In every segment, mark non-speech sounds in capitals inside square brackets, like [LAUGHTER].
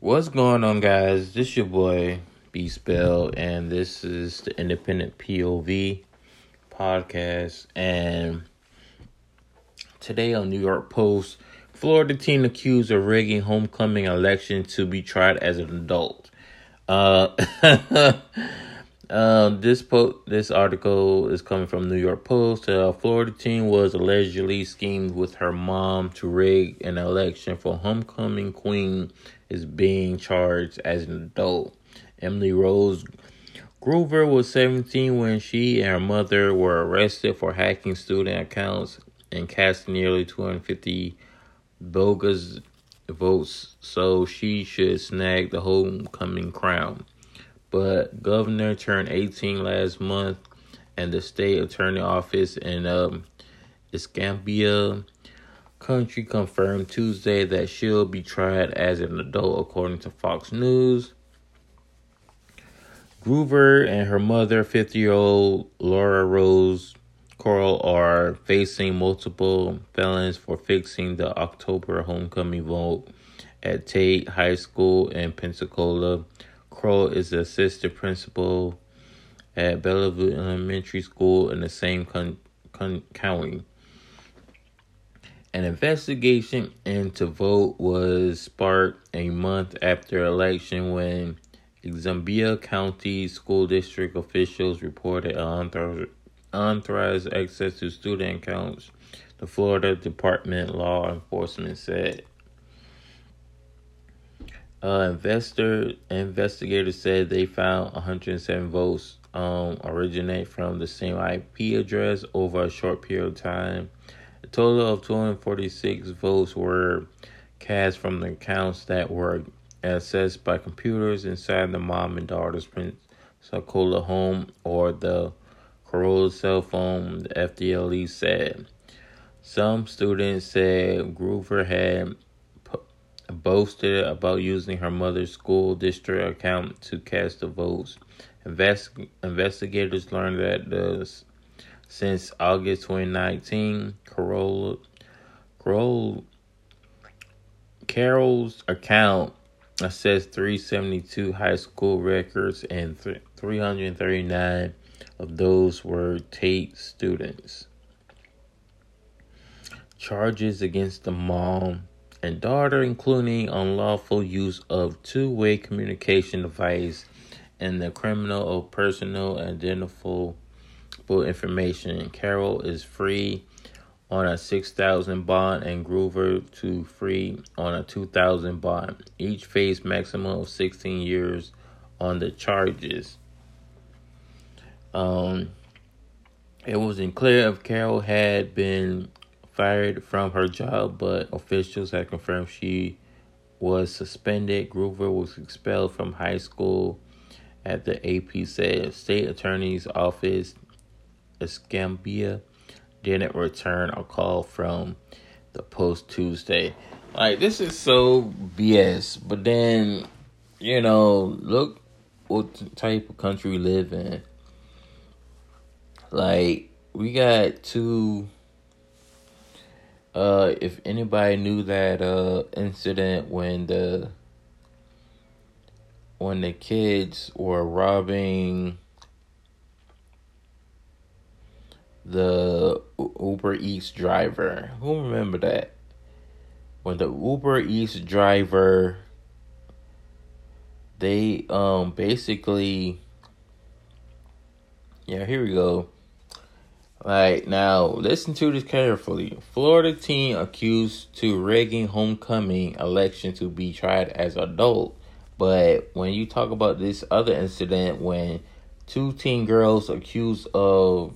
What's going on, guys? This your boy B Spell, and this is the Independent POV podcast. And today on New York Post, Florida teen accused of rigging homecoming election to be tried as an adult. Uh, [LAUGHS] uh, this po- this article is coming from New York Post. A Florida teen was allegedly schemed with her mom to rig an election for homecoming queen is being charged as an adult. Emily Rose Groover was 17 when she and her mother were arrested for hacking student accounts and casting nearly 250 bogus votes, so she should snag the homecoming crown. But governor turned 18 last month, and the state attorney office in um, Escambia Country confirmed Tuesday that she'll be tried as an adult, according to Fox News. Groover and her mother, 50 year old Laura Rose Coral, are facing multiple felons for fixing the October homecoming vote at Tate High School in Pensacola. Kroll is the assistant principal at Bellview Elementary School in the same con- con- county. An investigation into vote was sparked a month after election when Escambia County School District officials reported unauthorized access to student accounts. The Florida Department Law Enforcement said. Uh, investor investigators said they found 107 votes um, originate from the same IP address over a short period of time. A total of 246 votes were cast from the accounts that were accessed by computers inside the mom and daughter's Pensacola home or the Corolla cell phone, the FDLE said. Some students said Groover had boasted about using her mother's school district account to cast the votes. Invest- investigators learned that the, since August 2019, Corolla, Corolla, Carroll's account assessed 372 high school records and th- 339 of those were Tate students. Charges against the mom and daughter, including unlawful use of two-way communication device and the criminal of personal identifiable information. Carroll is free on a 6000 bond and Groover to free on a 2000 bond. Each face maximum of 16 years on the charges. Um it wasn't clear if Carroll had been fired from her job, but officials have confirmed she was suspended. Groover was expelled from high school at the AP said. State Attorney's Office, Escambia, didn't return a call from the Post Tuesday. Like, this is so BS. But then, you know, look what type of country we live in. Like, we got two uh, if anybody knew that uh incident when the when the kids were robbing the Uber Eats driver, who remember that? When the Uber Eats driver, they um basically, yeah, here we go Right now, listen to this carefully. Florida teen accused to rigging homecoming election to be tried as adult. But when you talk about this other incident, when two teen girls accused of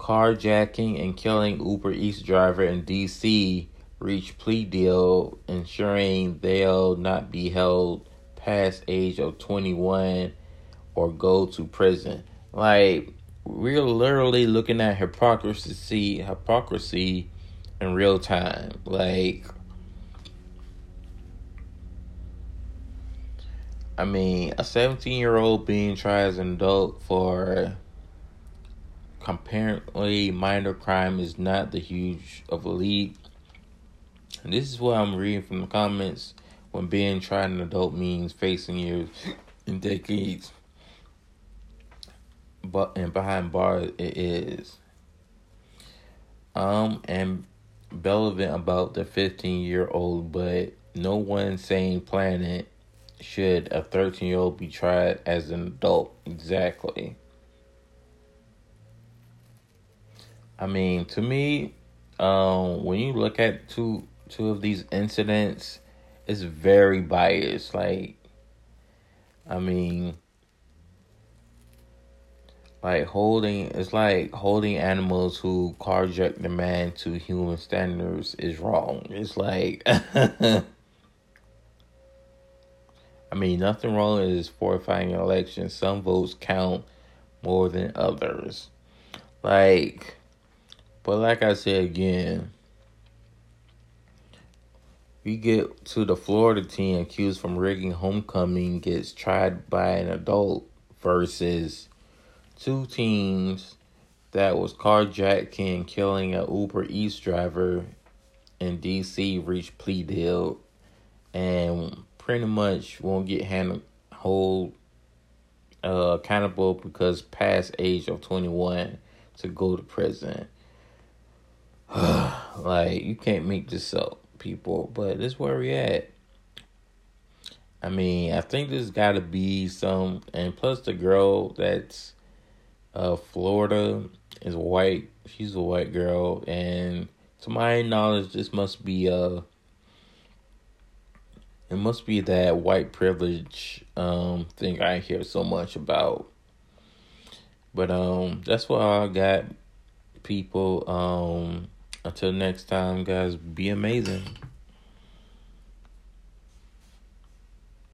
carjacking and killing Uber Eats driver in D.C. reach plea deal, ensuring they'll not be held past age of 21 or go to prison. Like we're literally looking at hypocrisy hypocrisy in real time like I mean, a 17 year old being tried as an adult for apparently minor crime is not the huge of a leap. And this is what I'm reading from the comments. when being tried an adult means facing years [LAUGHS] and decades. But and behind bars it is. Um and relevant about the fifteen year old, but no one sane planet should a thirteen year old be tried as an adult. Exactly. I mean, to me, um, when you look at two two of these incidents, it's very biased. Like, I mean, like holding it's like holding animals who carjack the man to human standards is wrong. It's like [LAUGHS] I mean nothing wrong is fortifying an election. Some votes count more than others. Like but like I said again, we get to the Florida team accused from rigging homecoming gets tried by an adult versus two teams that was carjacking killing an Uber Eats driver in DC reached plea deal and pretty much won't get hand hold uh, accountable because past age of 21 to go to prison. [SIGHS] like you can't make this up, people. But this where we at. I mean, I think there's got to be some, and plus the girl that's uh Florida is white. She's a white girl, and to my knowledge, this must be uh it must be that white privilege um thing I hear so much about. But um that's what I got people um until next time, guys, be amazing.